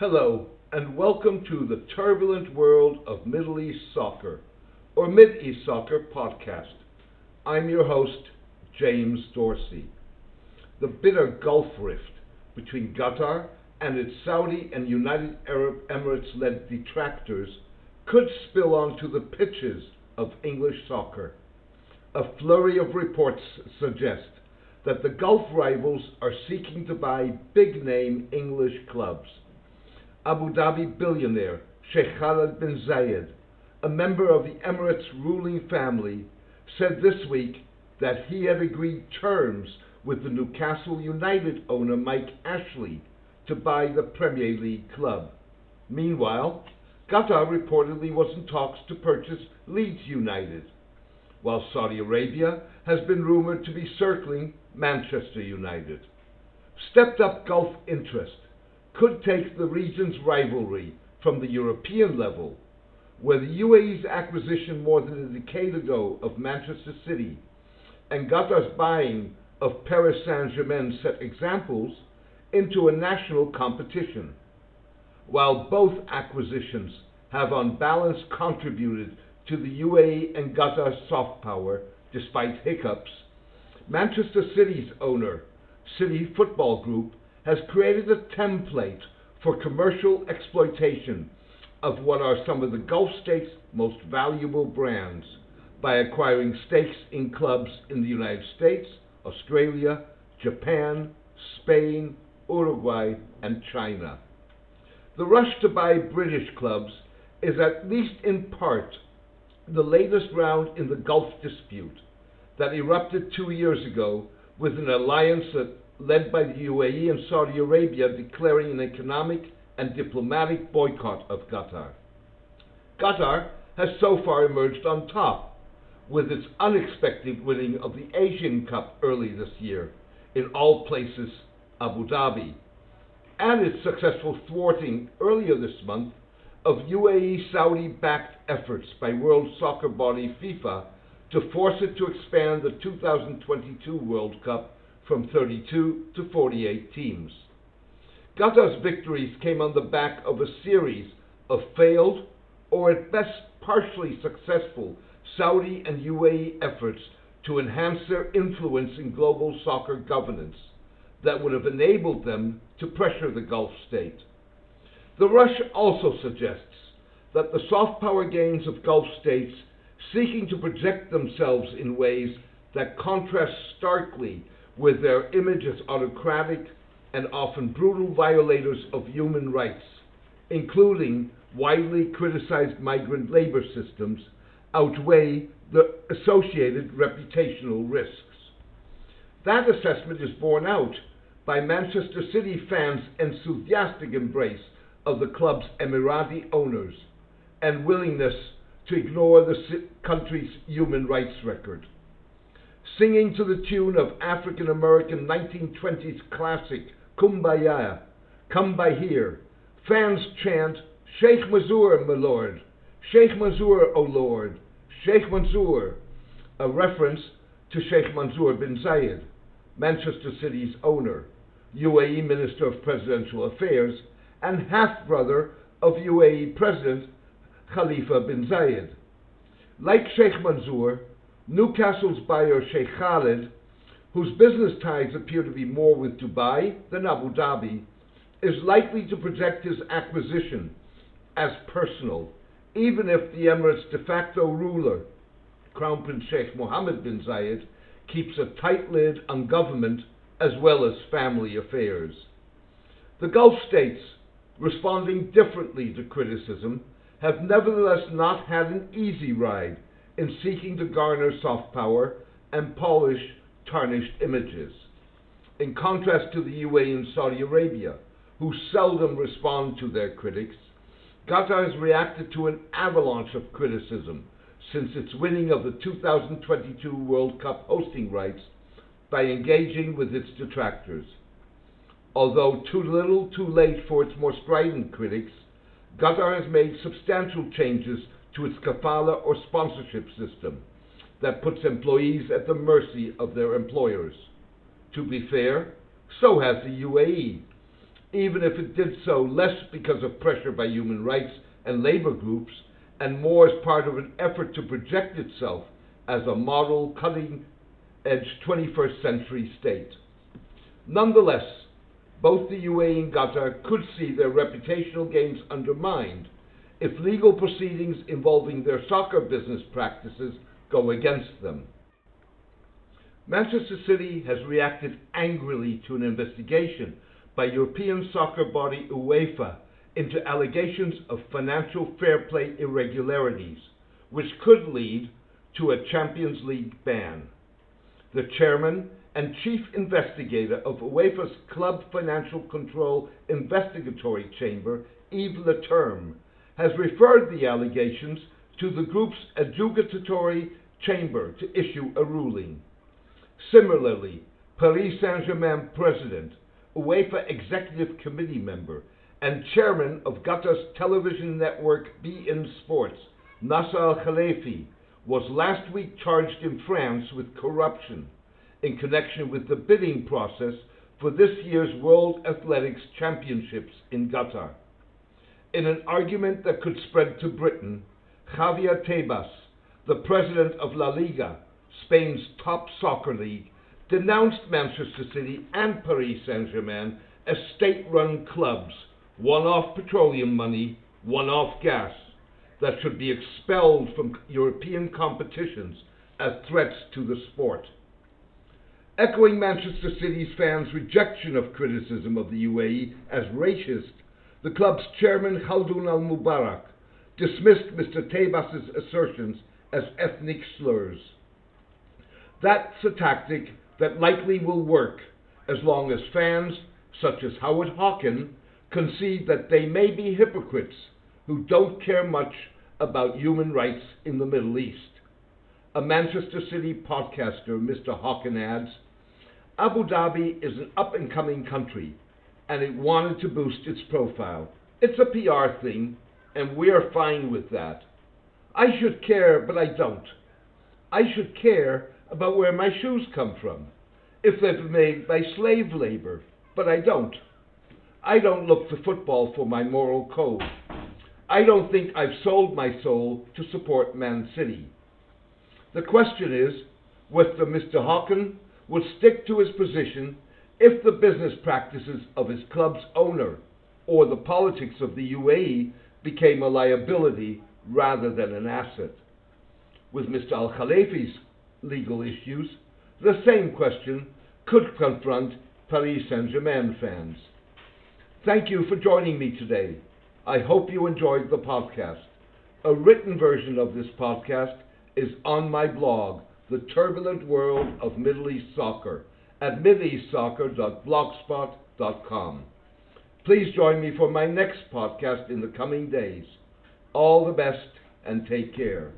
Hello, and welcome to the turbulent world of Middle East soccer, or Mid East Soccer podcast. I'm your host, James Dorsey. The bitter Gulf rift between Qatar and its Saudi and United Arab Emirates led detractors could spill onto the pitches of English soccer. A flurry of reports suggest that the Gulf rivals are seeking to buy big name English clubs Abu Dhabi billionaire Sheikh Khalid bin Zayed, a member of the Emirates ruling family, said this week that he had agreed terms with the Newcastle United owner Mike Ashley to buy the Premier League club. Meanwhile, Qatar reportedly was in talks to purchase Leeds United, while Saudi Arabia has been rumored to be circling Manchester United. Stepped up Gulf interest could take the region's rivalry from the European level, where the UAE's acquisition more than a decade ago of Manchester City and Qatar's buying of Paris Saint Germain set examples, into a national competition. While both acquisitions have on balance contributed to the UAE and Qatar's soft power despite hiccups, Manchester City's owner, City Football Group, has created a template for commercial exploitation of what are some of the Gulf states' most valuable brands by acquiring stakes in clubs in the United States, Australia, Japan, Spain, Uruguay, and China. The rush to buy British clubs is at least in part the latest round in the Gulf dispute that erupted two years ago with an alliance that led by the UAE and Saudi Arabia, declaring an economic and diplomatic boycott of Qatar. Qatar has so far emerged on top with its unexpected winning of the Asian Cup early this year, in all places Abu Dhabi, and its successful thwarting earlier this month of UAE Saudi backed efforts by World Soccer body FIFA to force it to expand the 2022 World Cup from 32 to 48 teams. Qatar's victories came on the back of a series of failed, or at best partially successful, Saudi and UAE efforts to enhance their influence in global soccer governance that would have enabled them to pressure the Gulf state. The rush also suggests that the soft power gains of Gulf states seeking to project themselves in ways that contrast starkly with their image as autocratic and often brutal violators of human rights, including widely criticized migrant labor systems, outweigh the associated reputational risks. That assessment is borne out by Manchester City fans' enthusiastic embrace of the club's Emirati owners and willingness to ignore the country's human rights record singing to the tune of African American 1920s classic Kumbaya, Come by Here. Fans chant, Sheikh Mansour, my lord, Sheikh Mansour, O Lord, Sheikh Mansour, a reference to Sheikh Mansour bin Zayed, Manchester City's owner, UAE Minister of Presidential Affairs, and half brother of UAE President Khalifa bin Zayed. Like Sheikh Mansour, Newcastle's buyer Sheikh Khalid, whose business ties appear to be more with Dubai than Abu Dhabi, is likely to project his acquisition as personal, even if the Emirates' de facto ruler, Crown Prince Sheikh Mohammed bin Zayed, keeps a tight lid on government as well as family affairs. The Gulf states, responding differently to criticism, have nevertheless not had an easy ride in seeking to garner soft power and polish tarnished images. In contrast to the UAE and Saudi Arabia, who seldom respond to their critics, Qatar has reacted to an avalanche of criticism since its winning of the 2022 World Cup hosting rights by engaging with its detractors. Although too little too late for its more strident critics, Qatar has made substantial changes to its kafala or sponsorship system that puts employees at the mercy of their employers. To be fair, so has the UAE, even if it did so less because of pressure by human rights and labor groups and more as part of an effort to project itself as a model, cutting edge 21st century state. Nonetheless, both the UAE and Qatar could see their reputational gains undermined if legal proceedings involving their soccer business practices go against them. Manchester City has reacted angrily to an investigation by European soccer body UEFA into allegations of financial fair play irregularities, which could lead to a Champions League ban. The chairman and chief investigator of UEFA's Club Financial Control Investigatory Chamber, Yves Leterme, has referred the allegations to the group's adjudicatory chamber to issue a ruling. Similarly, Paris Saint-Germain president, UEFA executive committee member, and chairman of Qatar's television network beIN Sports, Nasser Al-Khelaifi, was last week charged in France with corruption in connection with the bidding process for this year's World Athletics Championships in Qatar. In an argument that could spread to Britain, Javier Tebas, the president of La Liga, Spain's top soccer league, denounced Manchester City and Paris Saint Germain as state run clubs, one off petroleum money, one off gas, that should be expelled from European competitions as threats to the sport. Echoing Manchester City's fans' rejection of criticism of the UAE as racist, the club's chairman Khaldoon Al Mubarak dismissed Mr. Tebas's assertions as ethnic slurs. That's a tactic that likely will work as long as fans, such as Howard Hockin, concede that they may be hypocrites who don't care much about human rights in the Middle East. A Manchester City podcaster, Mr. Hockin, adds Abu Dhabi is an up and coming country and it wanted to boost its profile. It's a PR thing, and we're fine with that. I should care, but I don't. I should care about where my shoes come from, if they've been made by slave labor, but I don't. I don't look to football for my moral code. I don't think I've sold my soul to support Man City. The question is whether Mr. Hockin will stick to his position if the business practices of his club's owner or the politics of the UAE became a liability rather than an asset. With Mr. Al Khelaifi's legal issues, the same question could confront Paris Saint Germain fans. Thank you for joining me today. I hope you enjoyed the podcast. A written version of this podcast is on my blog, The Turbulent World of Middle East Soccer, at mideastsoccer.blogspot.com. Please join me for my next podcast in the coming days. All the best and take care.